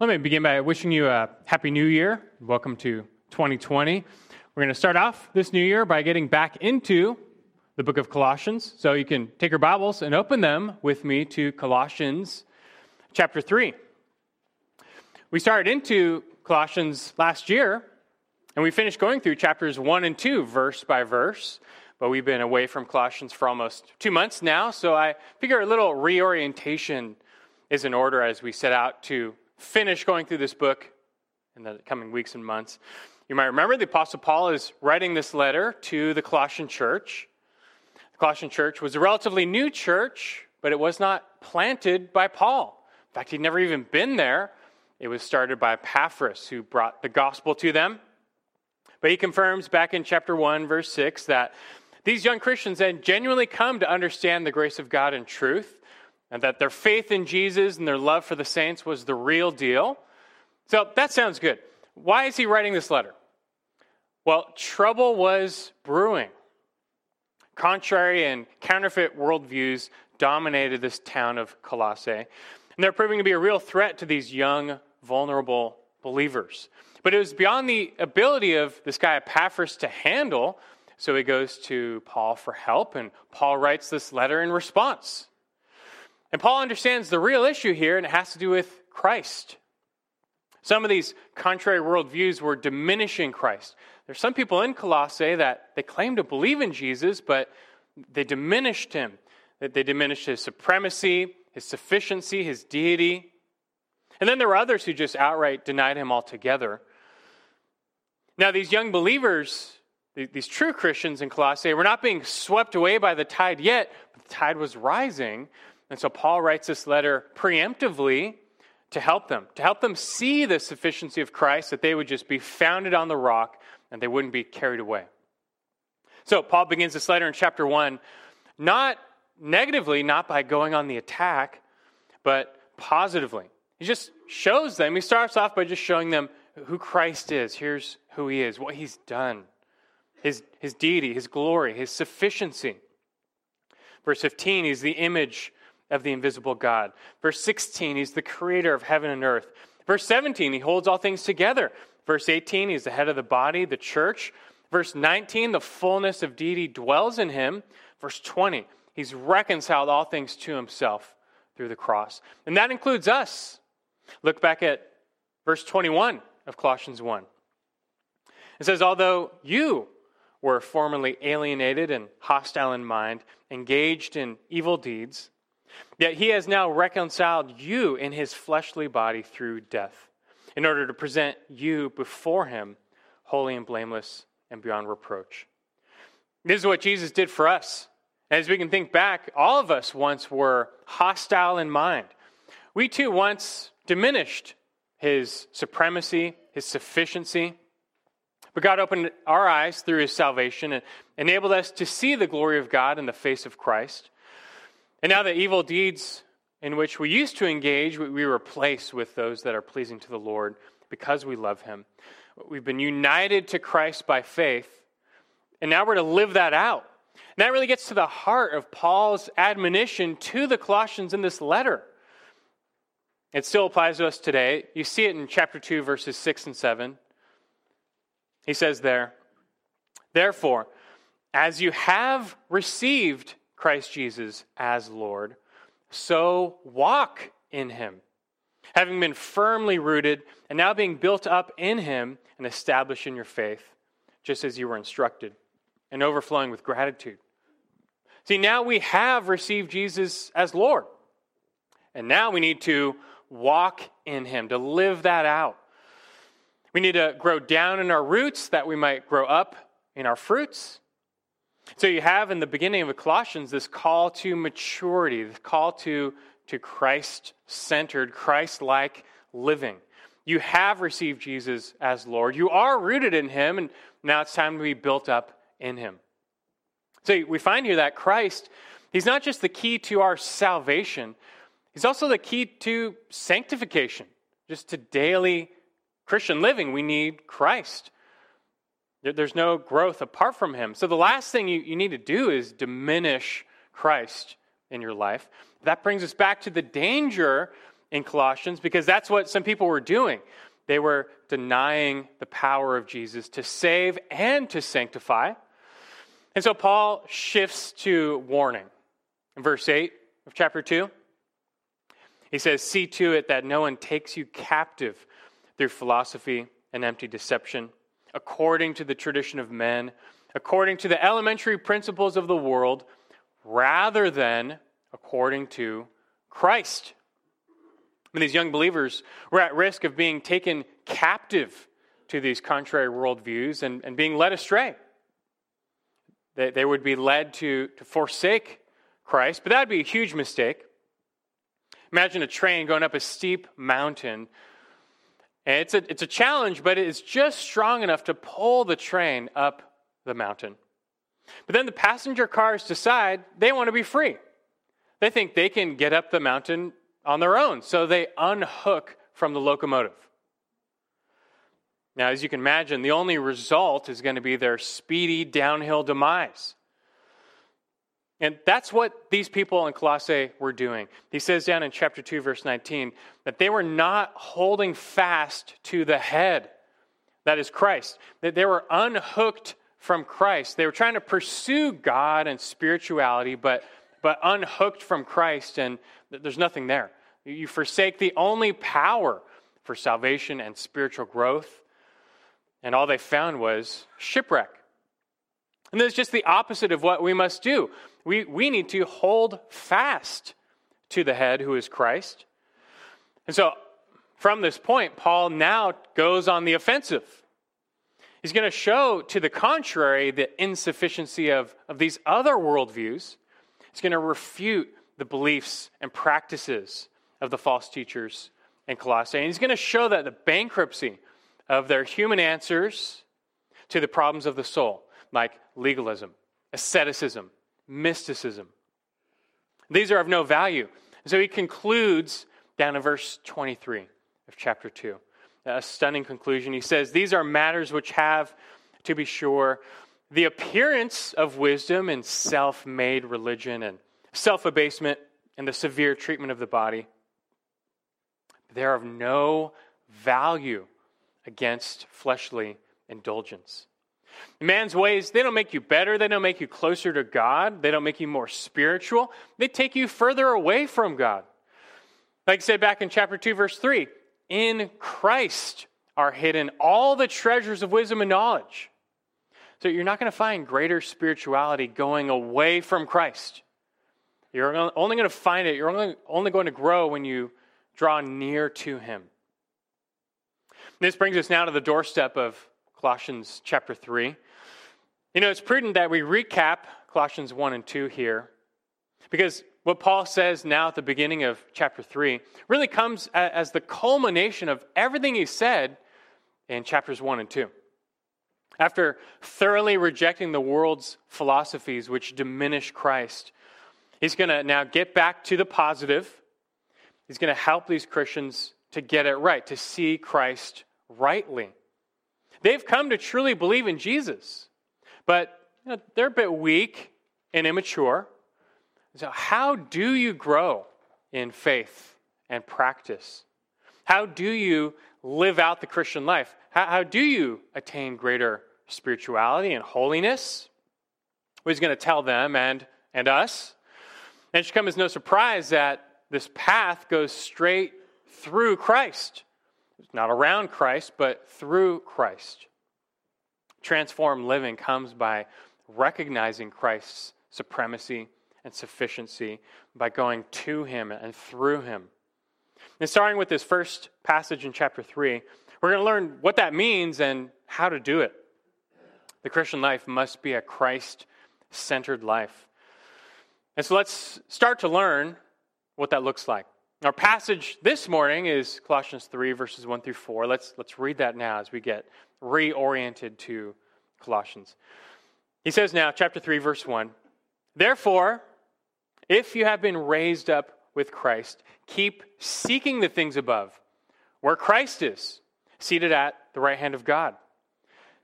Let me begin by wishing you a happy new year. Welcome to 2020. We're going to start off this new year by getting back into the book of Colossians. So you can take your Bibles and open them with me to Colossians chapter 3. We started into Colossians last year, and we finished going through chapters 1 and 2, verse by verse. But we've been away from Colossians for almost two months now, so I figure a little reorientation is in order as we set out to finish going through this book in the coming weeks and months. You might remember the Apostle Paul is writing this letter to the Colossian church. The Colossian church was a relatively new church, but it was not planted by Paul. In fact, he'd never even been there. It was started by Epaphras, who brought the gospel to them. But he confirms back in chapter 1, verse 6, that these young Christians had genuinely come to understand the grace of God in truth and that their faith in Jesus and their love for the saints was the real deal. So that sounds good. Why is he writing this letter? Well, trouble was brewing. Contrary and counterfeit worldviews dominated this town of Colossae, and they're proving to be a real threat to these young, vulnerable believers. But it was beyond the ability of this guy Epaphras to handle, so he goes to Paul for help, and Paul writes this letter in response. And Paul understands the real issue here, and it has to do with Christ. Some of these contrary worldviews were diminishing Christ. There's some people in Colossae that they claim to believe in Jesus, but they diminished him. They diminished his supremacy, his sufficiency, his deity. And then there were others who just outright denied him altogether. Now, these young believers, these true Christians in Colossae, were not being swept away by the tide yet, but the tide was rising and so Paul writes this letter preemptively to help them, to help them see the sufficiency of Christ, that they would just be founded on the rock and they wouldn't be carried away. So Paul begins this letter in chapter 1, not negatively, not by going on the attack, but positively. He just shows them, he starts off by just showing them who Christ is. Here's who he is, what he's done, his, his deity, his glory, his sufficiency. Verse 15, he's the image of the invisible God. Verse 16, he's the creator of heaven and earth. Verse 17, he holds all things together. Verse 18, he's the head of the body, the church. Verse 19, the fullness of deity dwells in him. Verse 20, he's reconciled all things to himself through the cross. And that includes us. Look back at verse 21 of Colossians 1. It says, Although you were formerly alienated and hostile in mind, engaged in evil deeds, Yet he has now reconciled you in his fleshly body through death, in order to present you before him holy and blameless and beyond reproach. This is what Jesus did for us. As we can think back, all of us once were hostile in mind. We too once diminished his supremacy, his sufficiency. But God opened our eyes through his salvation and enabled us to see the glory of God in the face of Christ. And now the evil deeds in which we used to engage, we replace with those that are pleasing to the Lord because we love Him. We've been united to Christ by faith, and now we're to live that out. And that really gets to the heart of Paul's admonition to the Colossians in this letter. It still applies to us today. You see it in chapter 2, verses 6 and 7. He says there, Therefore, as you have received Christ Jesus as Lord, so walk in him, having been firmly rooted and now being built up in him and established in your faith, just as you were instructed, and overflowing with gratitude. See, now we have received Jesus as Lord. And now we need to walk in him, to live that out. We need to grow down in our roots that we might grow up in our fruits. So you have in the beginning of Colossians this call to maturity, this call to, to Christ centered, Christ like living. You have received Jesus as Lord. You are rooted in Him, and now it's time to be built up in Him. So we find here that Christ, He's not just the key to our salvation, He's also the key to sanctification, just to daily Christian living. We need Christ. There's no growth apart from him. So the last thing you, you need to do is diminish Christ in your life. That brings us back to the danger in Colossians because that's what some people were doing. They were denying the power of Jesus to save and to sanctify. And so Paul shifts to warning. In verse 8 of chapter 2, he says, See to it that no one takes you captive through philosophy and empty deception, according to the tradition of men, according to the elementary principles of the world, rather than according to Christ. And these young believers were at risk of being taken captive to these contrary worldviews and, and being led astray. They, they would be led to, to forsake Christ, but that would be a huge mistake. Imagine a train going up a steep mountain. And it's a, it's a challenge, but it's just strong enough to pull the train up the mountain. But then the passenger cars decide they want to be free. They think they can get up the mountain on their own. So they unhook from the locomotive. Now, as you can imagine, the only result is going to be their speedy downhill demise. And that's what these people in Colossae were doing. He says down in chapter 2, verse 19, that they were not holding fast to the head, that is Christ, that they were unhooked from Christ. They were trying to pursue God and spirituality, but, but unhooked from Christ, and there's nothing there. You forsake the only power for salvation and spiritual growth. And all they found was shipwreck. And this is just the opposite of what we must do. We, we need to hold fast to the head, who is Christ. And so, from this point, Paul now goes on the offensive. He's going to show, to the contrary, the insufficiency of, of these other worldviews. He's going to refute the beliefs and practices of the false teachers in Colossae. And he's going to show that the bankruptcy of their human answers to the problems of the soul, like legalism, asceticism, mysticism, these are of no value. So he concludes down in verse 23 of chapter 2. A stunning conclusion. He says, These are matters which have, to be sure, the appearance of wisdom and self made religion and self abasement and the severe treatment of the body they're of no value against fleshly indulgence. Man's ways, they don't make you better. They don't make you closer to God. They don't make you more spiritual. They take you further away from God. Like I said back in chapter 2, verse 3 in Christ are hidden all the treasures of wisdom and knowledge. So you're not going to find greater spirituality going away from Christ. You're only going to find it, you're only, only going to grow when you draw near to him. This brings us now to the doorstep of Colossians chapter 3. You know, it's prudent that we recap Colossians 1 and 2 here because what Paul says now at the beginning of chapter 3 really comes as the culmination of everything he said in chapters 1 and 2. After thoroughly rejecting the world's philosophies which diminish Christ, he's going to now get back to the positive He's going to help these Christians to get it right, to see Christ rightly. They've come to truly believe in Jesus, but you know, they're a bit weak and immature. So, how do you grow in faith and practice? How do you live out the Christian life? How, how do you attain greater spirituality and holiness? Well, he's going to tell them and, and us. And it should come as no surprise that this path goes straight through Christ. Not around Christ, but through Christ. Transformed living comes by recognizing Christ's supremacy and sufficiency by going to him and through him. And starting with this first passage in chapter 3, we're going to learn what that means and how to do it. The Christian life must be a Christ centered life. And so let's start to learn what that looks like. Our passage this morning is Colossians 3, verses 1 through 4. Let's, let's read that now as we get reoriented to Colossians. He says now, chapter 3, verse 1 Therefore, if you have been raised up with Christ, keep seeking the things above, where Christ is, seated at the right hand of God.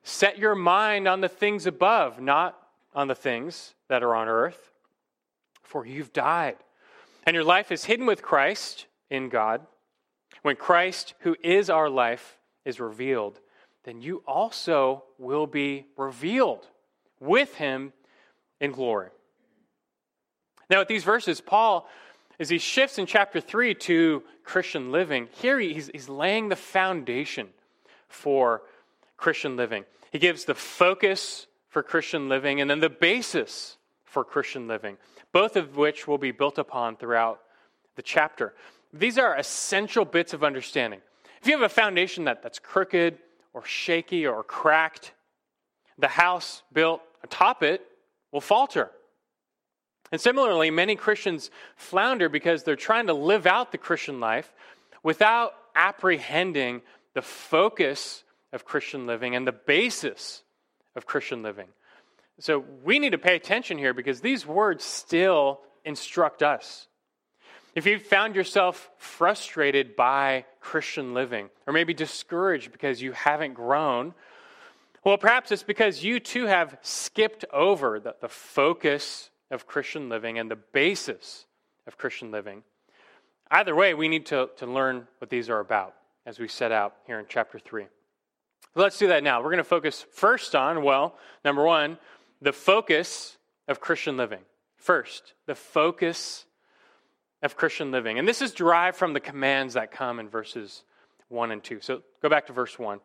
Set your mind on the things above, not on the things that are on earth, for you've died and your life is hidden with Christ in God. When Christ, who is our life, is revealed, then you also will be revealed with him in glory. Now, at these verses, Paul, as he shifts in chapter 3 to Christian living, here he's, he's laying the foundation for Christian living. He gives the focus for Christian living and then the basis for Christian living, both of which will be built upon throughout the chapter. These are essential bits of understanding. If you have a foundation that, that's crooked or shaky or cracked, the house built atop it will falter. And similarly, many Christians flounder because they're trying to live out the Christian life without apprehending the focus of Christian living and the basis of Christian living. So we need to pay attention here because these words still instruct us. If you've found yourself frustrated by Christian living, or maybe discouraged because you haven't grown, well, perhaps it's because you too have skipped over the, the focus of Christian living and the basis of Christian living. Either way, we need to, to learn what these are about as we set out here in chapter 3. Let's do that now. We're going to focus first on, well, number one, the focus of Christian living. First, the focus of Christian living. And this is derived from the commands that come in verses 1 and 2. So go back to verse 1.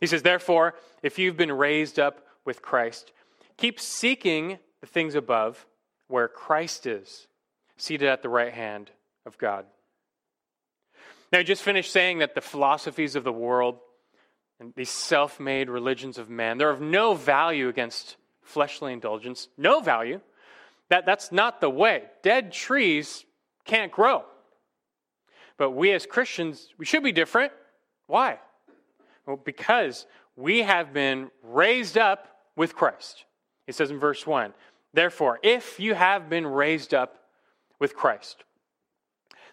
He says, Therefore, if you've been raised up with Christ, keep seeking the things above where Christ is, seated at the right hand of God. Now, I just finished saying that the philosophies of the world and these self made religions of man, they're of no value against fleshly indulgence. No value. That, that's not the way. Dead trees can't grow. But we as Christians, we should be different. Why? Well, because we have been raised up with Christ. He says in verse 1 Therefore, if you have been raised up with Christ.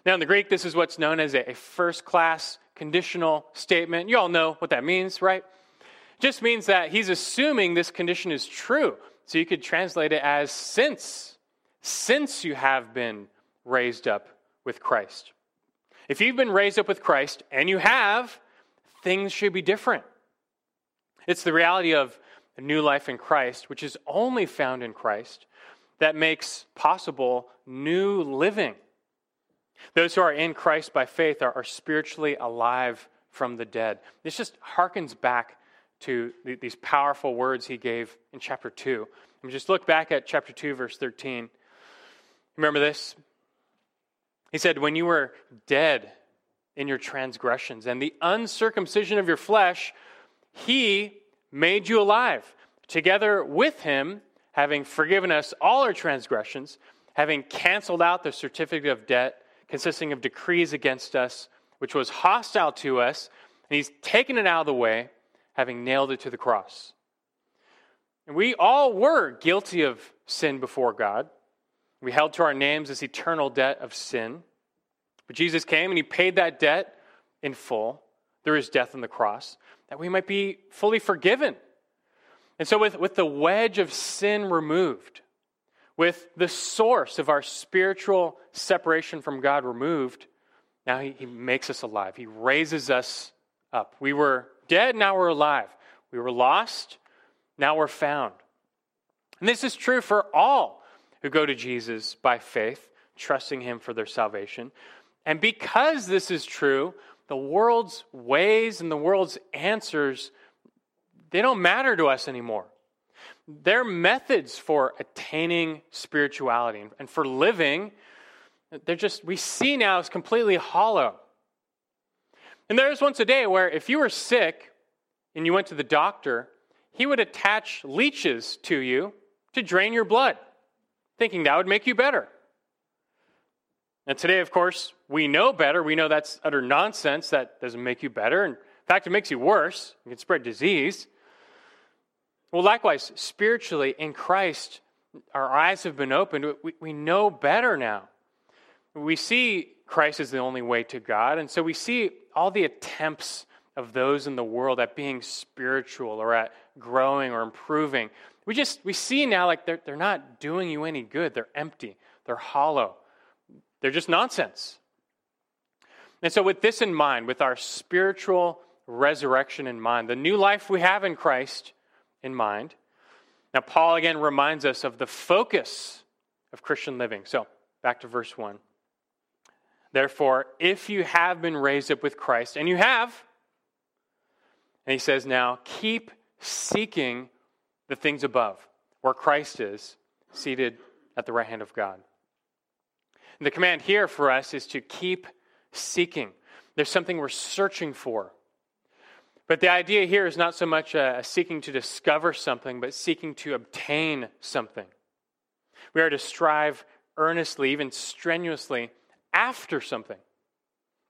Now, in the Greek, this is what's known as a first class conditional statement. You all know what that means, right? It just means that he's assuming this condition is true. So you could translate it as since, since you have been raised up with Christ. If you've been raised up with Christ, and you have, things should be different. It's the reality of a new life in Christ, which is only found in Christ, that makes possible new living. Those who are in Christ by faith are, are spiritually alive from the dead. This just harkens back to the, these powerful words he gave in chapter 2. And just look back at chapter 2, verse 13. Remember this? He said, When you were dead in your transgressions and the uncircumcision of your flesh, he made you alive. Together with him, having forgiven us all our transgressions, having canceled out the certificate of debt consisting of decrees against us, which was hostile to us, and he's taken it out of the way, having nailed it to the cross. And we all were guilty of sin before God. We held to our names this eternal debt of sin. But Jesus came and he paid that debt in full through his death on the cross, that we might be fully forgiven. And so, with, with the wedge of sin removed, with the source of our spiritual separation from God removed, now he, he makes us alive. He raises us up. We were dead, now we're alive. We were lost, now we're found. And this is true for all who go to Jesus by faith, trusting him for their salvation. And because this is true, the world's ways and the world's answers, they don't matter to us anymore. Their methods for attaining spirituality and for living, they're just, we see now as completely hollow. And there was once a day where if you were sick and you went to the doctor, he would attach leeches to you to drain your blood, thinking that would make you better. And today, of course, we know better. We know that's utter nonsense. That doesn't make you better. In fact, it makes you worse. You can spread disease. Well, likewise, spiritually, in Christ, our eyes have been opened. We, we know better now. We see Christ is the only way to God. And so we see all the attempts of those in the world at being spiritual or at growing or improving. We just, we see now like they're, they're not doing you any good. They're empty, they're hollow. They're just nonsense. And so, with this in mind, with our spiritual resurrection in mind, the new life we have in Christ in mind, now Paul again reminds us of the focus of Christian living. So, back to verse 1. Therefore, if you have been raised up with Christ, and you have, and he says now, keep seeking the things above, where Christ is, seated at the right hand of God. And the command here for us is to keep seeking. There's something we're searching for. But the idea here is not so much a, a seeking to discover something, but seeking to obtain something. We are to strive earnestly, even strenuously, after something.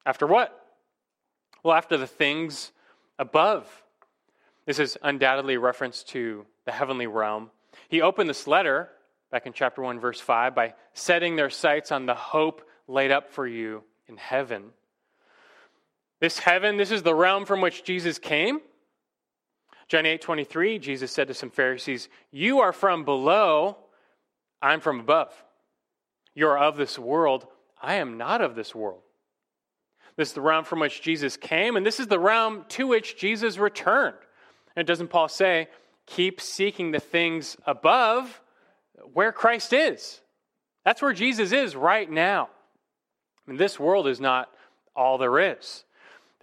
After what? Well, after the things above. This is undoubtedly a reference to the heavenly realm. He opened this letter back in chapter 1, verse 5, by setting their sights on the hope laid up for you in heaven. This heaven, this is the realm from which Jesus came. John 8 23, Jesus said to some Pharisees, You are from below, I'm from above. You are of this world, I am not of this world. This is the realm from which Jesus came, and this is the realm to which Jesus returned. And doesn't Paul say, keep seeking the things above where Christ is? That's where Jesus is right now. I mean, this world is not all there is.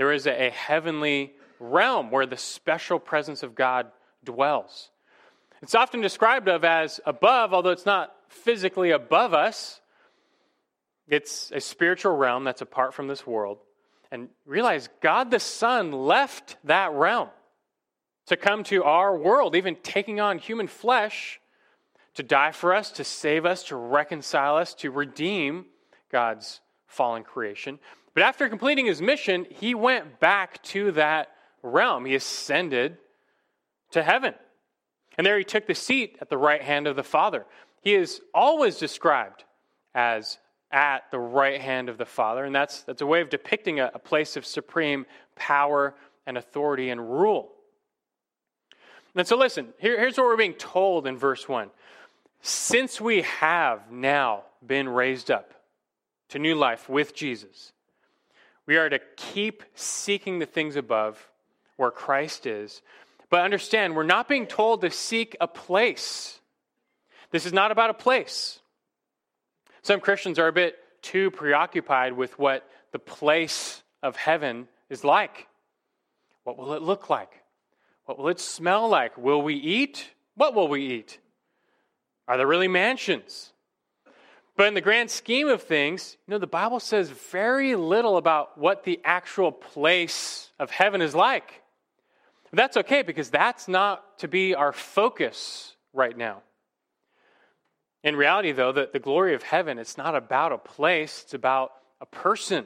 There is a heavenly realm where the special presence of God dwells. It's often described of as above, although it's not physically above us. It's a spiritual realm that's apart from this world. And realize God the Son left that realm to come to our world, even taking on human flesh to die for us, to save us, to reconcile us, to redeem God's fallen creation. But after completing his mission, he went back to that realm. He ascended to heaven. And there he took the seat at the right hand of the Father. He is always described as at the right hand of the Father, and that's, that's a way of depicting a, a place of supreme power and authority and rule. And so, listen, here, here's what we're being told in verse 1. Since we have now been raised up to new life with Jesus, we are to keep seeking the things above where Christ is. But understand, we're not being told to seek a place. This is not about a place. Some Christians are a bit too preoccupied with what the place of heaven is like. What will it look like? What will it smell like? Will we eat? What will we eat? Are there really mansions? But in the grand scheme of things, you know, the Bible says very little about what the actual place of heaven is like. But that's okay because that's not to be our focus right now. In reality, though, the, the glory of heaven, it's not about a place, it's about a person.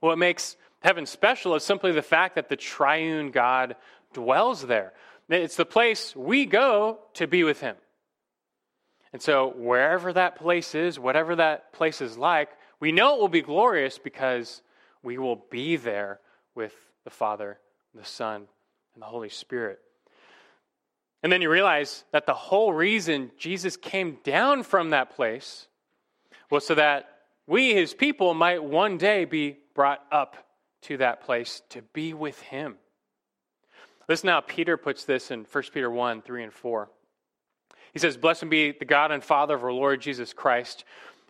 What makes heaven special is simply the fact that the triune God dwells there. It's the place we go to be with him. And so, wherever that place is, whatever that place is like, we know it will be glorious because we will be there with the Father, the Son, and the Holy Spirit. And then you realize that the whole reason Jesus came down from that place was so that we, his people, might one day be brought up to that place to be with him. Listen now, Peter puts this in 1 Peter 1 3 and 4. He says, Blessed be the God and Father of our Lord Jesus Christ,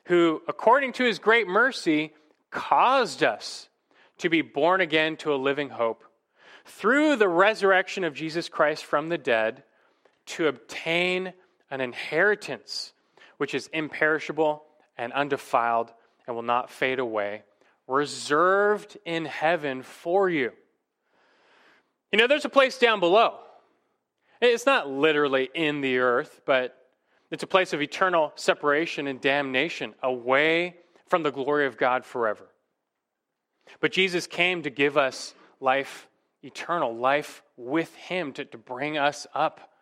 who, according to his great mercy, caused us to be born again to a living hope through the resurrection of Jesus Christ from the dead to obtain an inheritance which is imperishable and undefiled and will not fade away, reserved in heaven for you. You know, there's a place down below. It's not literally in the earth, but it's a place of eternal separation and damnation, away from the glory of God forever. But Jesus came to give us life eternal, life with Him, to, to bring us up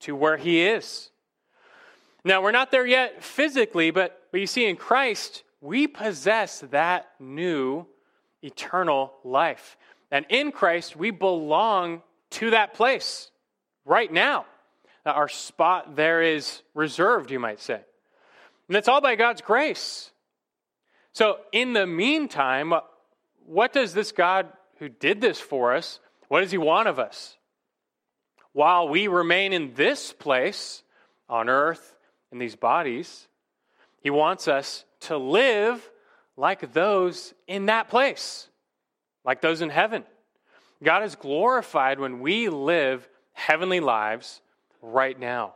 to where He is. Now, we're not there yet physically, but, but you see, in Christ, we possess that new eternal life. And in Christ, we belong to that place right now. Our spot there is reserved, you might say. And that's all by God's grace. So, in the meantime, what does this God who did this for us, what does he want of us? While we remain in this place on earth, in these bodies, he wants us to live like those in that place, like those in heaven. God is glorified when we live heavenly lives right now.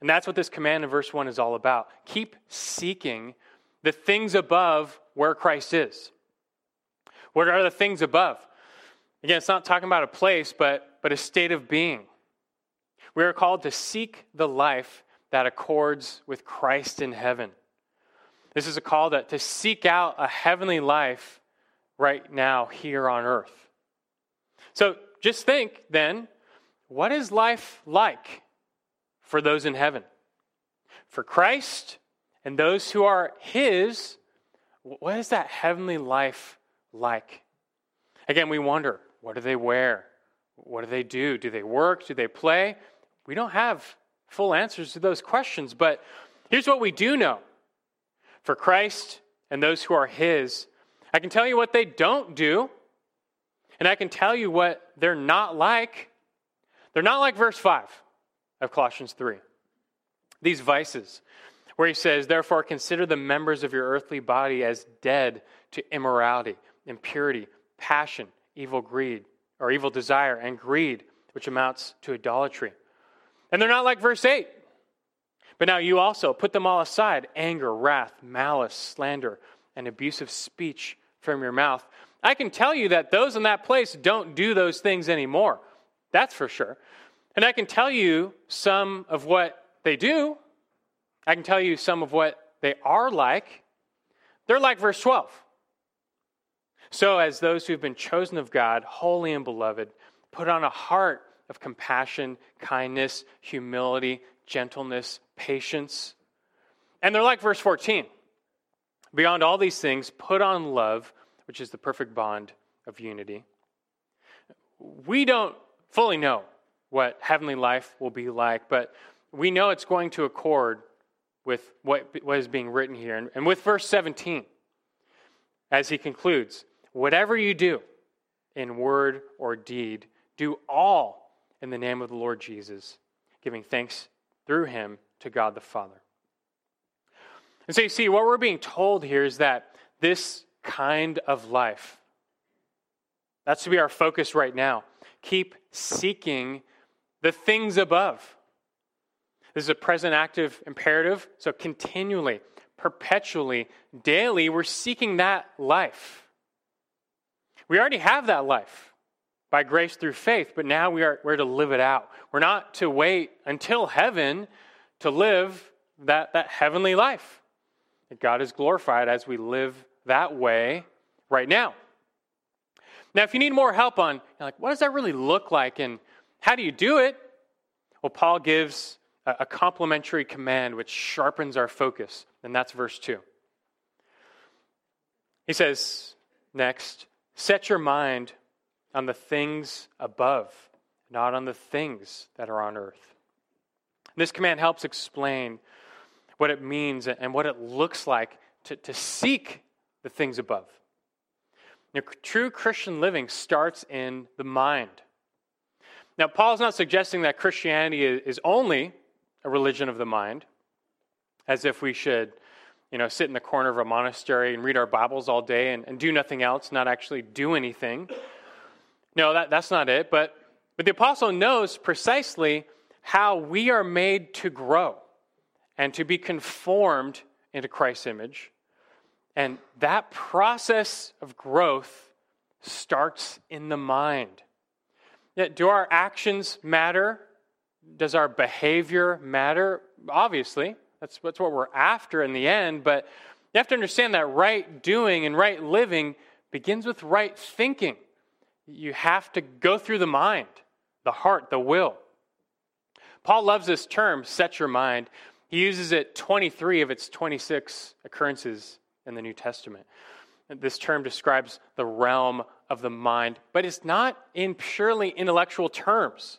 And that's what this command in verse 1 is all about. Keep seeking the things above where Christ is. What are the things above? Again, it's not talking about a place, but, but a state of being. We are called to seek the life that accords with Christ in heaven. This is a call to, to seek out a heavenly life right now here on earth. So just think then what is life like for those in heaven? For Christ and those who are His, what is that heavenly life like? Again, we wonder what do they wear? What do they do? Do they work? Do they play? We don't have full answers to those questions, but here's what we do know. For Christ and those who are His, I can tell you what they don't do, and I can tell you what they're not like. They're not like verse 5 of Colossians 3. These vices, where he says, Therefore, consider the members of your earthly body as dead to immorality, impurity, passion, evil greed, or evil desire, and greed, which amounts to idolatry. And they're not like verse 8. But now you also put them all aside anger, wrath, malice, slander, and abusive speech from your mouth. I can tell you that those in that place don't do those things anymore. That's for sure. And I can tell you some of what they do. I can tell you some of what they are like. They're like verse 12. So, as those who've been chosen of God, holy and beloved, put on a heart of compassion, kindness, humility, gentleness, patience. And they're like verse 14. Beyond all these things, put on love, which is the perfect bond of unity. We don't fully know what heavenly life will be like, but we know it's going to accord with what, what is being written here. And, and with verse 17, as he concludes, Whatever you do in word or deed, do all in the name of the Lord Jesus, giving thanks through him to God the Father. And so you see, what we're being told here is that this kind of life, that's to be our focus right now. Keep seeking the things above. This is a present active imperative, so continually, perpetually, daily, we're seeking that life. We already have that life by grace through faith, but now we are, we're to live it out. We're not to wait until heaven to live that, that heavenly life. God is glorified as we live that way right now. Now, if you need more help on, like, what does that really look like and how do you do it? Well, Paul gives a, a complementary command which sharpens our focus, and that's verse 2. He says, next, Set your mind on the things above, not on the things that are on earth. This command helps explain what it means and what it looks like to, to seek the things above. Now, true Christian living starts in the mind. Now, Paul's not suggesting that Christianity is only a religion of the mind, as if we should you know, sit in the corner of a monastery and read our Bibles all day and, and do nothing else, not actually do anything. No, that, that's not it. But, but the apostle knows precisely how we are made to grow and to be conformed into Christ's image. And that process of growth starts in the mind. Do our actions matter? Does our behavior matter? Obviously. That's, that's what we're after in the end. But you have to understand that right doing and right living begins with right thinking. You have to go through the mind, the heart, the will. Paul loves this term, set your mind. He uses it 23 of its 26 occurrences in the New Testament. This term describes the realm of the mind, but it's not in purely intellectual terms.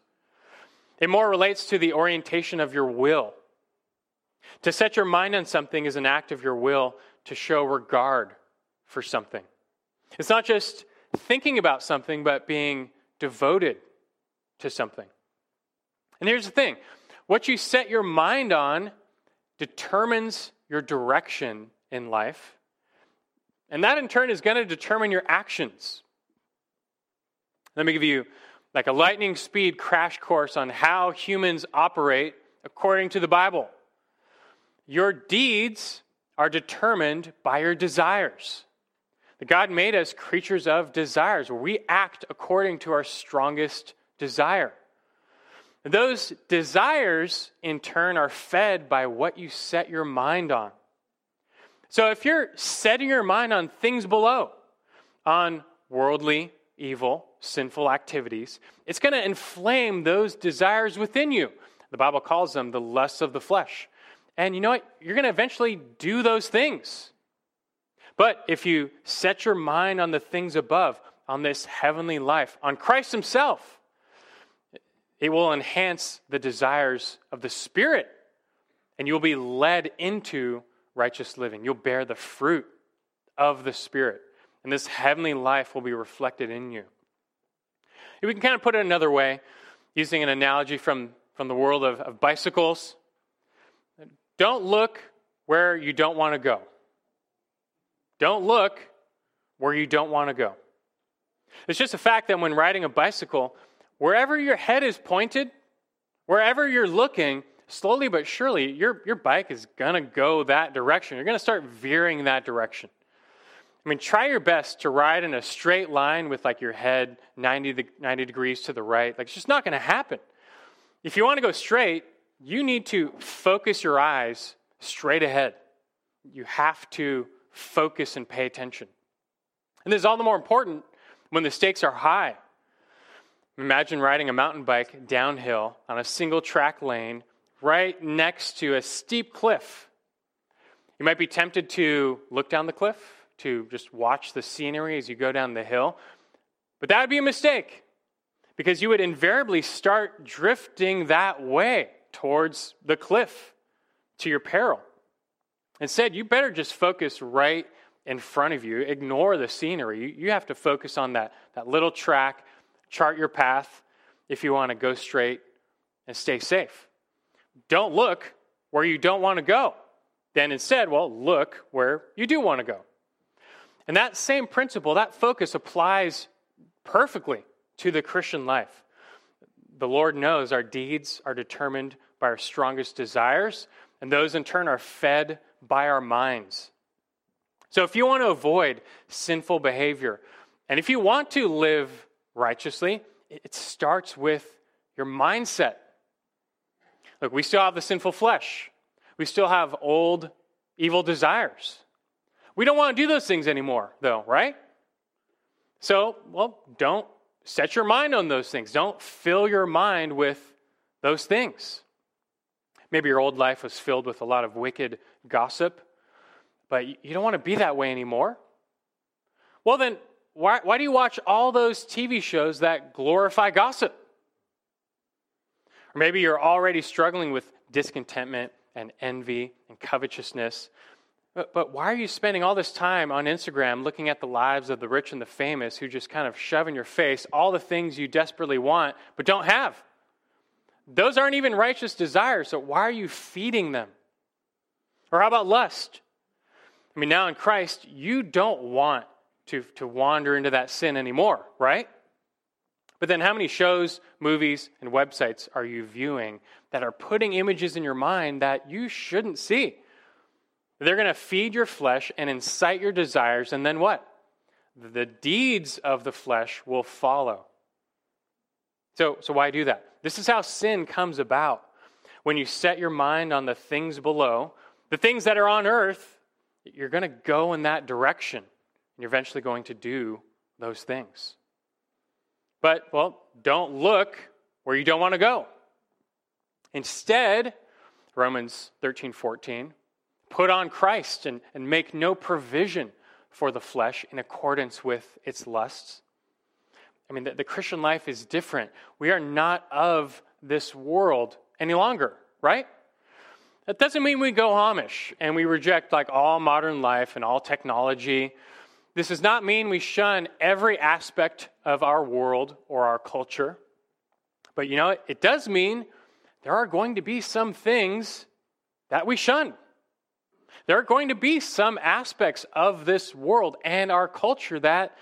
It more relates to the orientation of your will to set your mind on something is an act of your will to show regard for something. It's not just thinking about something, but being devoted to something. And here's the thing what you set your mind on determines your direction in life. And that in turn is going to determine your actions. Let me give you like a lightning speed crash course on how humans operate according to the Bible. Your deeds are determined by your desires. God made us creatures of desires, where we act according to our strongest desire. Those desires, in turn, are fed by what you set your mind on. So if you're setting your mind on things below, on worldly, evil, sinful activities, it's going to inflame those desires within you. The Bible calls them the lusts of the flesh. And you know what? You're going to eventually do those things. But if you set your mind on the things above, on this heavenly life, on Christ Himself, it will enhance the desires of the Spirit, and you'll be led into righteous living. You'll bear the fruit of the Spirit, and this heavenly life will be reflected in you. We can kind of put it another way, using an analogy from, from the world of, of bicycles. Don't look where you don't want to go. Don't look where you don't want to go. It's just a fact that when riding a bicycle, wherever your head is pointed, wherever you're looking, slowly but surely, your, your bike is going to go that direction. You're going to start veering that direction. I mean, try your best to ride in a straight line with like your head 90, 90 degrees to the right. Like, it's just not going to happen. If you want to go straight, you need to focus your eyes straight ahead. You have to focus and pay attention. And this is all the more important when the stakes are high. Imagine riding a mountain bike downhill on a single track lane right next to a steep cliff. You might be tempted to look down the cliff, to just watch the scenery as you go down the hill, but that would be a mistake because you would invariably start drifting that way towards the cliff to your peril. Instead, you better just focus right in front of you. Ignore the scenery. You have to focus on that, that little track, chart your path if you want to go straight and stay safe. Don't look where you don't want to go. Then instead, well, look where you do want to go. And that same principle, that focus applies perfectly to the Christian life. The Lord knows our deeds are determined by our strongest desires, and those in turn are fed by our minds. So if you want to avoid sinful behavior, and if you want to live righteously, it starts with your mindset. Look, we still have the sinful flesh. We still have old evil desires. We don't want to do those things anymore, though, right? So, well, don't set your mind on those things. Don't fill your mind with those things. Maybe your old life was filled with a lot of wicked gossip, but you don't want to be that way anymore. Well, then, why, why do you watch all those TV shows that glorify gossip? Or maybe you're already struggling with discontentment and envy and covetousness. But, but why are you spending all this time on Instagram looking at the lives of the rich and the famous who just kind of shove in your face all the things you desperately want but don't have? Those aren't even righteous desires, so why are you feeding them? Or how about lust? I mean, now in Christ, you don't want to, to wander into that sin anymore, right? But then, how many shows, movies, and websites are you viewing that are putting images in your mind that you shouldn't see? They're going to feed your flesh and incite your desires, and then what? The deeds of the flesh will follow. So, so why do that? This is how sin comes about. When you set your mind on the things below, the things that are on earth, you're going to go in that direction. And you're eventually going to do those things. But, well, don't look where you don't want to go. Instead, Romans 13 14, put on Christ and, and make no provision for the flesh in accordance with its lusts. I mean, the, the Christian life is different. We are not of this world any longer, right? That doesn't mean we go Amish and we reject like all modern life and all technology. This does not mean we shun every aspect of our world or our culture. But you know, it does mean there are going to be some things that we shun. There are going to be some aspects of this world and our culture that,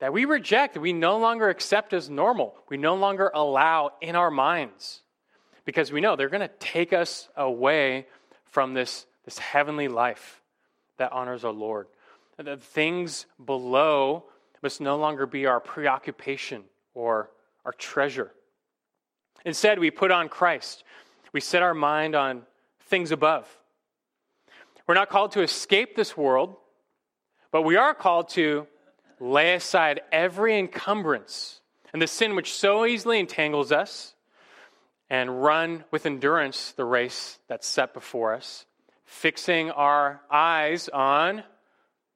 that we reject, we no longer accept as normal, we no longer allow in our minds, because we know they're going to take us away from this, this heavenly life that honors our Lord. The things below must no longer be our preoccupation or our treasure. Instead, we put on Christ. We set our mind on things above. We're not called to escape this world, but we are called to lay aside every encumbrance and the sin which so easily entangles us and run with endurance the race that's set before us, fixing our eyes on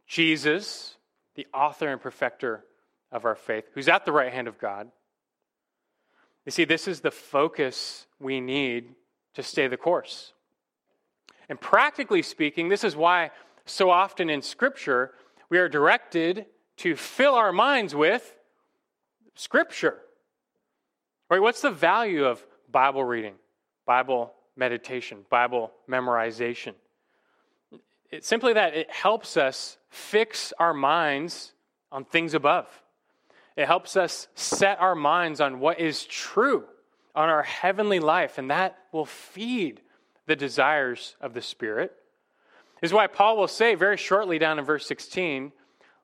Jesus, the author and perfecter of our faith, who's at the right hand of God. You see, this is the focus we need to stay the course. And practically speaking, this is why so often in Scripture we are directed to fill our minds with Scripture. Right? What's the value of Bible reading, Bible meditation, Bible memorization? It's simply that it helps us fix our minds on things above. It helps us set our minds on what is true, on our heavenly life, and that will feed the desires of the Spirit. This is why Paul will say very shortly down in verse 16,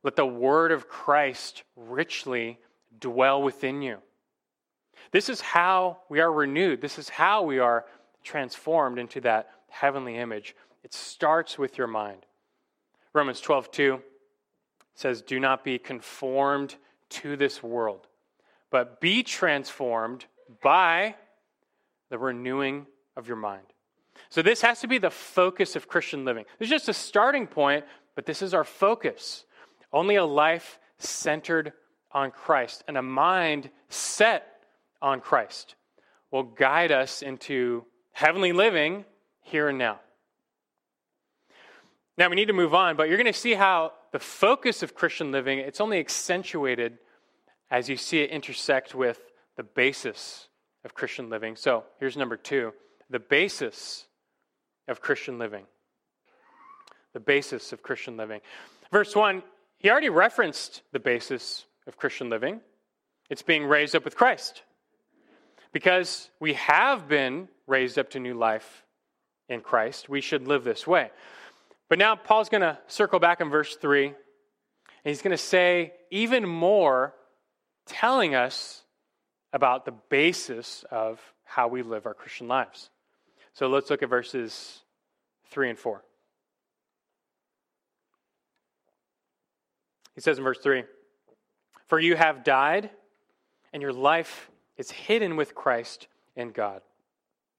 let the word of Christ richly dwell within you. This is how we are renewed. This is how we are transformed into that heavenly image. It starts with your mind. Romans 12, 2 says, Do not be conformed to this world, but be transformed by the renewing of your mind. So, this has to be the focus of Christian living. It's just a starting point, but this is our focus. Only a life centered on Christ and a mind set on Christ will guide us into heavenly living here and now. Now we need to move on, but you're going to see how the focus of Christian living, it's only accentuated as you see it intersect with the basis of Christian living. So here's number two the basis of Christian living. The basis of Christian living. Verse 1, he already referenced the basis of Christian living. It's being raised up with Christ. Because we have been raised up to new life in Christ, we should live this way. But now Paul's going to circle back in verse 3, and he's going to say even more, telling us about the basis of how we live our Christian lives. So let's look at verses 3 and 4. He says in verse 3 For you have died, and your life is hidden with Christ in God.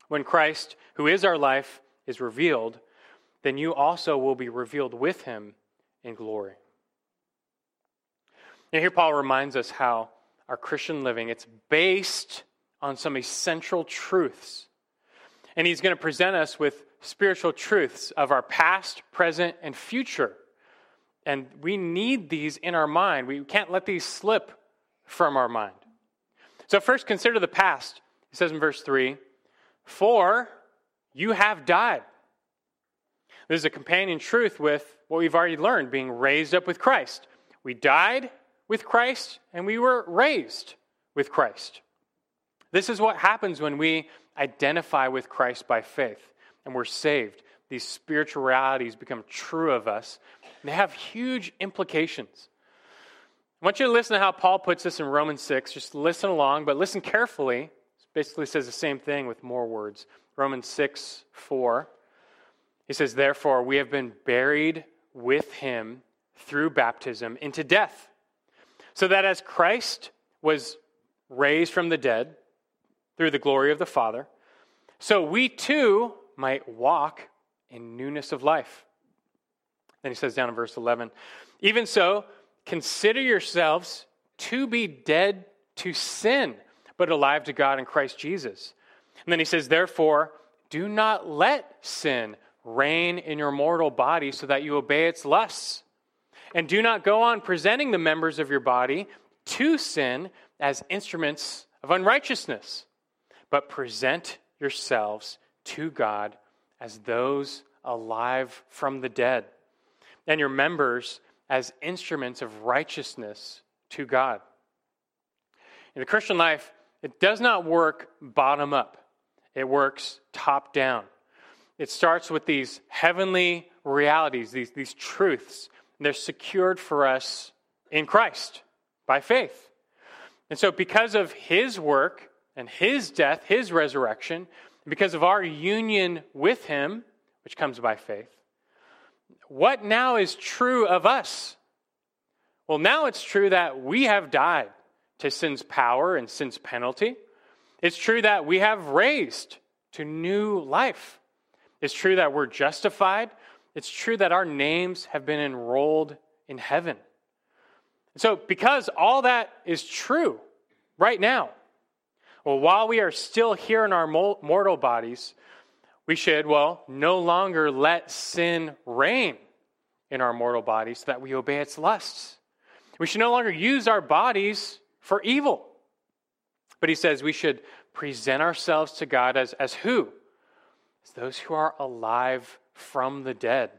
When Christ, who is our life, is revealed, then you also will be revealed with him in glory. And here Paul reminds us how our Christian living it's based on some essential truths and he's going to present us with spiritual truths of our past, present, and future. And we need these in our mind. We can't let these slip from our mind. So, first, consider the past. He says in verse 3 For you have died. This is a companion truth with what we've already learned being raised up with Christ. We died with Christ and we were raised with Christ. This is what happens when we identify with Christ by faith and we're saved. These spiritual realities become true of us. they have huge implications. I want you to listen to how Paul puts this in Romans 6. Just listen along, but listen carefully. It basically says the same thing with more words. Romans 6 4. He says, Therefore, we have been buried with him through baptism into death, so that as Christ was raised from the dead through the glory of the Father, so we too might walk in newness of life. Then he says down in verse 11, even so, consider yourselves to be dead to sin, but alive to God in Christ Jesus. And then he says, therefore, do not let sin reign in your mortal body so that you obey its lusts. And do not go on presenting the members of your body to sin as instruments of unrighteousness, but present yourselves to God as those alive from the dead, and your members as instruments of righteousness to God. In the Christian life, it does not work bottom up, it works top down. It starts with these heavenly realities, these, these truths. they're secured for us in Christ by faith. And so, because of his work and his death, his resurrection, because of our union with him, which comes by faith, what now is true of us? Well, now it's true that we have died to sin's power and sin's penalty. It's true that we have raised to new life. It's true that we're justified. It's true that our names have been enrolled in heaven. So, because all that is true right now, well, while we are still here in our mortal bodies, we should, well, no longer let sin reign in our mortal bodies so that we obey its lusts. We should no longer use our bodies for evil. But he says we should present ourselves to God as, as who? As those who are alive from the dead.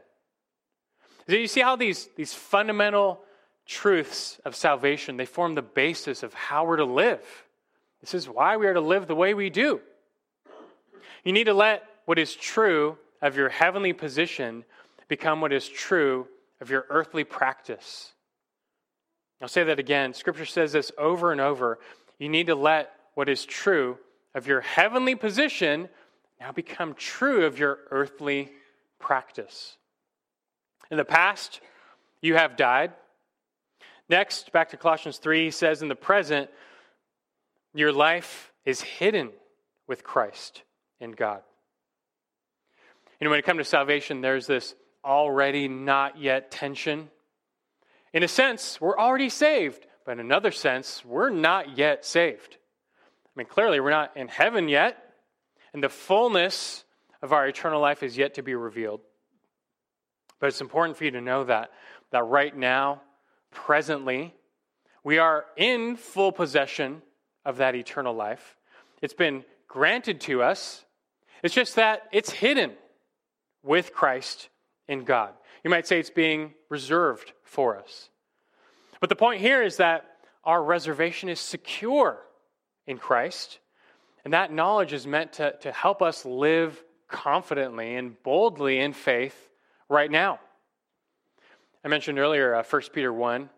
So you see how these, these fundamental truths of salvation, they form the basis of how we're to live. This is why we are to live the way we do. You need to let what is true of your heavenly position become what is true of your earthly practice. I'll say that again. Scripture says this over and over. You need to let what is true of your heavenly position now become true of your earthly practice. In the past, you have died. Next, back to Colossians 3, he says, In the present, your life is hidden with Christ in God. And when it comes to salvation, there's this already not yet tension. In a sense, we're already saved, but in another sense, we're not yet saved. I mean, clearly, we're not in heaven yet, and the fullness of our eternal life is yet to be revealed. But it's important for you to know that, that right now, presently, we are in full possession of that eternal life. It's been granted to us. It's just that it's hidden with Christ in God. You might say it's being reserved for us. But the point here is that our reservation is secure in Christ. And that knowledge is meant to, to help us live confidently and boldly in faith right now. I mentioned earlier, uh, 1 Peter 1,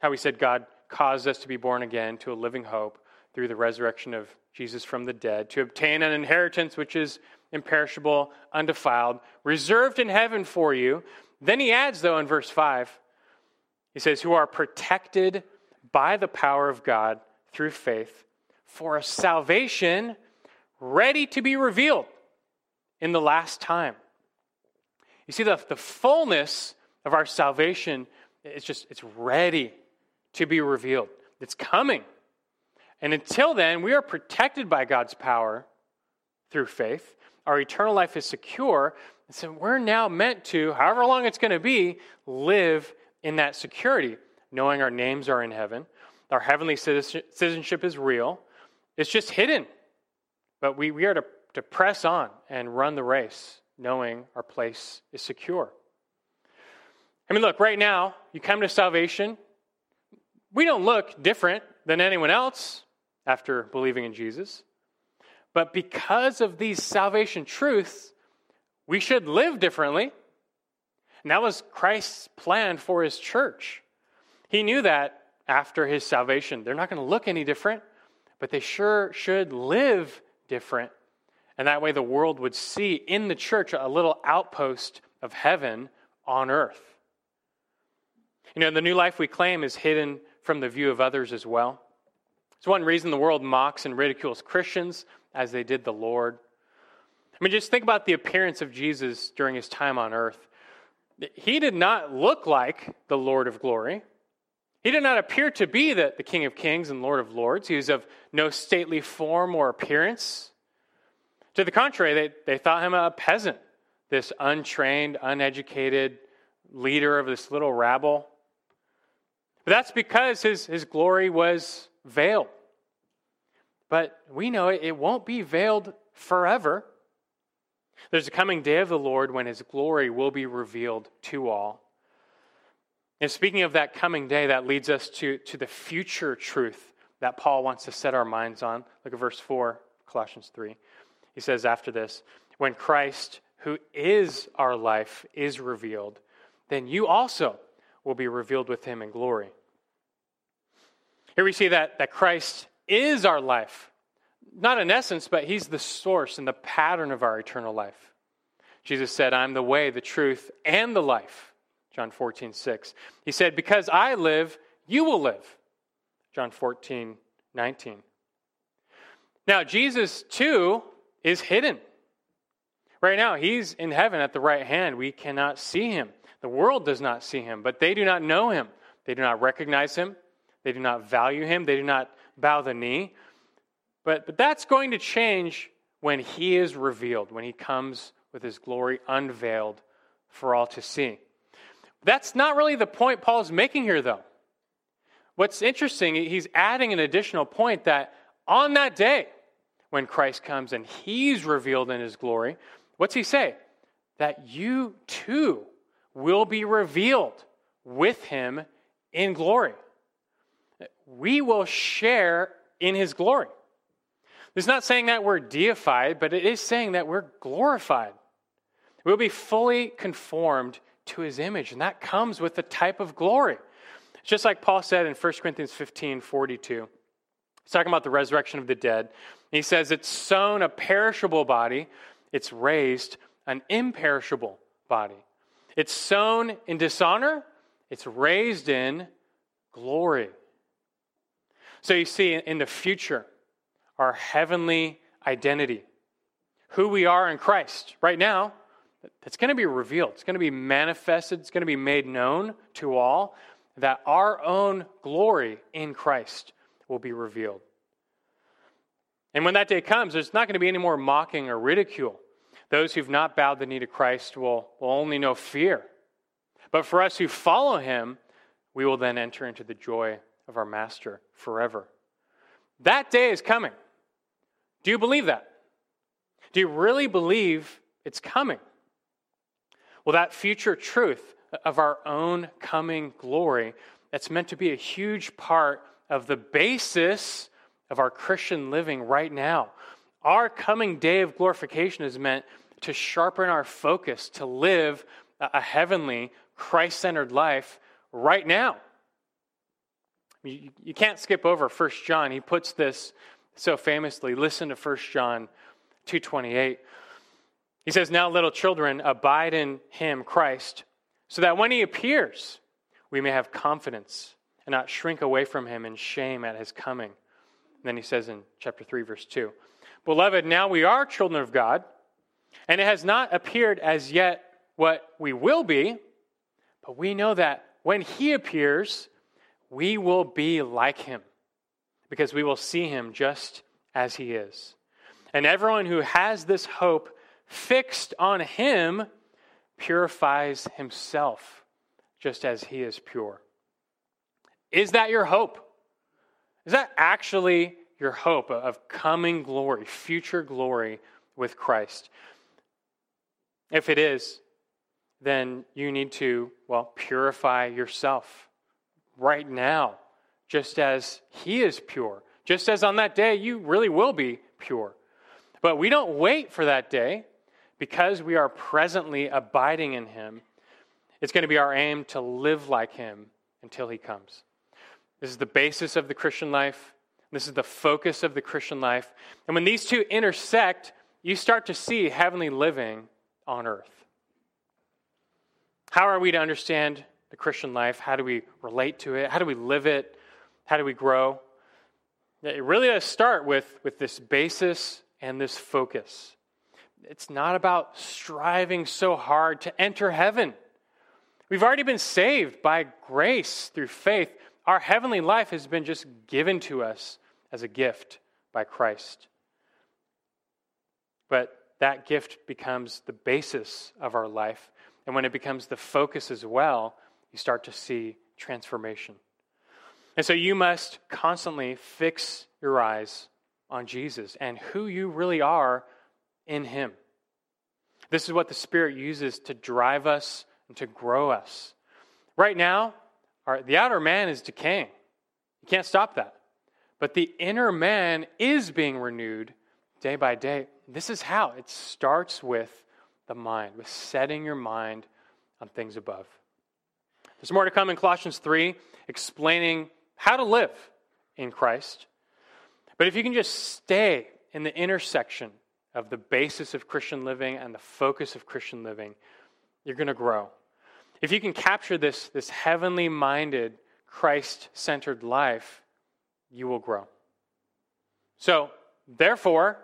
how we said God caused us to be born again to a living hope through the resurrection of Jesus from the dead, to obtain an inheritance which is imperishable, undefiled, reserved in heaven for you. Then he adds, though, in verse 5, he says, who are protected by the power of God through faith for a salvation ready to be revealed in the last time. You see, the, the fullness of our salvation is just, it's ready to be revealed. It's coming. And until then, we are protected by God's power through faith. Our eternal life is secure. And so we're now meant to, however long it's going to be, live in that security, knowing our names are in heaven. Our heavenly citizenship is real. It's just hidden. But we, we are to, to press on and run the race, knowing our place is secure. I mean, look, right now, you come to salvation. We don't look different than anyone else after believing in Jesus. But because of these salvation truths, we should live differently. And that was Christ's plan for his church. He knew that after his salvation, they're not going to look any different but they sure should live different. And that way the world would see in the church a little outpost of heaven on earth. You know, the new life we claim is hidden from the view of others as well. It's one reason the world mocks and ridicules Christians as they did the Lord. I mean, just think about the appearance of Jesus during his time on earth. He did not look like the Lord of glory. He did not appear to be the, the King of Kings and Lord of Lords. He was of no stately form or appearance. To the contrary, they, they thought him a peasant, this untrained, uneducated leader of this little rabble But that's because his, his glory was veiled. But we know it, it won't be veiled forever. There's a coming day of the Lord when his glory will be revealed to all. And speaking of that coming day, that leads us to, to the future truth that Paul wants to set our minds on. Look at verse 4, Colossians 3. He says after this, when Christ, who is our life, is revealed, then you also will be revealed with him in glory. Here we see that, that Christ is our life. Not in essence, but he's the source and the pattern of our eternal life. Jesus said, I'm the way, the truth, and the life. John 14, 6. He said, Because I live, you will live. John 14, 19. Now, Jesus, too, is hidden. Right now, he's in heaven at the right hand. We cannot see him. The world does not see him, but they do not know him. They do not recognize him. They do not value him. They do not bow the knee. But, but that's going to change when he is revealed, when he comes with his glory unveiled for all to see. That's not really the point Paul's making here, though. What's interesting, he's adding an additional point that on that day, when Christ comes and he's revealed in his glory, what's he say? That you too will be revealed with him in glory. We will share in his glory. It's not saying that we're deified, but it is saying that we're glorified. We'll be fully conformed to his image, and that comes with the type of glory. Just like Paul said in 1 Corinthians 15 42. He's talking about the resurrection of the dead. He says, It's sown a perishable body, it's raised an imperishable body. It's sown in dishonor, it's raised in glory. So you see, in the future, our heavenly identity, who we are in Christ, right now, that's going to be revealed. It's going to be manifested. It's going to be made known to all that our own glory in Christ will be revealed. And when that day comes, there's not going to be any more mocking or ridicule. Those who've not bowed the knee to Christ will, will only know fear. But for us who follow him, we will then enter into the joy of our Master forever. That day is coming. Do you believe that? Do you really believe it's coming? Well, that future truth of our own coming glory, that's meant to be a huge part of the basis of our Christian living right now. Our coming day of glorification is meant to sharpen our focus, to live a heavenly, Christ centered life right now. You, you can't skip over 1 John. He puts this so famously. Listen to 1 John 2:28. He says, "Now little children, abide in him, Christ, so that when he appears, we may have confidence and not shrink away from him in shame at his coming." And then he says in chapter 3 verse 2, "Beloved, now we are children of God, and it has not appeared as yet what we will be, but we know that when he appears, we will be like him because we will see him just as he is. And everyone who has this hope fixed on him purifies himself just as he is pure. Is that your hope? Is that actually your hope of coming glory, future glory with Christ? If it is, then you need to, well, purify yourself right now, just as He is pure. Just as on that day, you really will be pure. But we don't wait for that day because we are presently abiding in Him. It's going to be our aim to live like Him until He comes. This is the basis of the Christian life. This is the focus of the Christian life. And when these two intersect, you start to see heavenly living on earth. How are we to understand the Christian life? How do we relate to it? How do we live it? How do we grow? It really does start with, with this basis and this focus. It's not about striving so hard to enter heaven. We've already been saved by grace through faith. Our heavenly life has been just given to us as a gift by Christ. But that gift becomes the basis of our life. And when it becomes the focus as well, you start to see transformation. And so you must constantly fix your eyes on Jesus and who you really are in Him. This is what the Spirit uses to drive us and to grow us. Right now, our, the outer man is decaying. You can't stop that. But the inner man is being renewed day by day. This is how it starts with the mind, with setting your mind on things above. There's more to come in Colossians 3, explaining how to live in Christ. But if you can just stay in the intersection of the basis of Christian living and the focus of Christian living, you're going to grow. If you can capture this, this heavenly minded, Christ centered life, you will grow. So, therefore,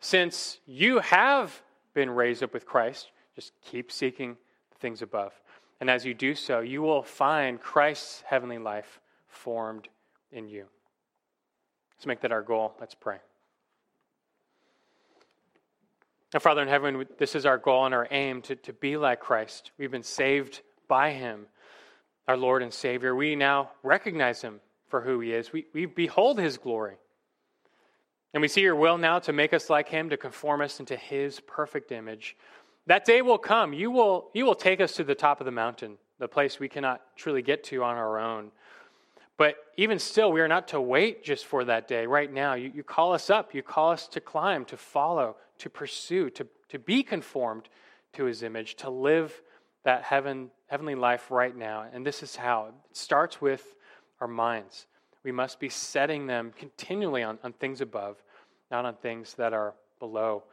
since you have been raised up with Christ, just keep seeking the things above. And as you do so, you will find Christ's heavenly life formed in you. Let's make that our goal. Let's pray. Now, Father in heaven, this is our goal and our aim to, to be like Christ. We've been saved by him, our Lord and Savior. We now recognize him for who he is. We, we behold his glory. And we see your will now to make us like him, to conform us into his perfect image. That day will come. You will, you will take us to the top of the mountain, the place we cannot truly get to on our own. But even still, we are not to wait just for that day. Right now, you, you call us up. You call us to climb, to follow, to pursue, to, to be conformed to his image, to live that heaven, heavenly life right now. And this is how it starts with our minds. We must be setting them continually on, on things above, not on things that are below.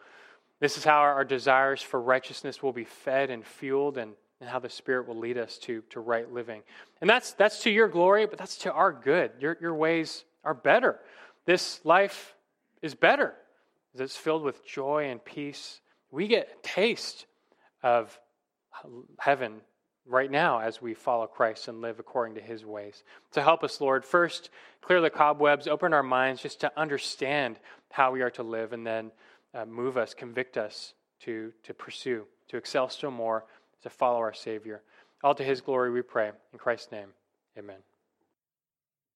This is how our desires for righteousness will be fed and fueled and and how the Spirit will lead us to, to right living. And that's, that's to your glory, but that's to our good. Your, your ways are better. This life is better it's filled with joy and peace. We get a taste of heaven right now as we follow Christ and live according to his ways. To help us, Lord, first clear the cobwebs, open our minds just to understand how we are to live, and then uh, move us, convict us to, to pursue, to excel still more to follow our Savior. All to his glory we pray. In Christ's name, amen.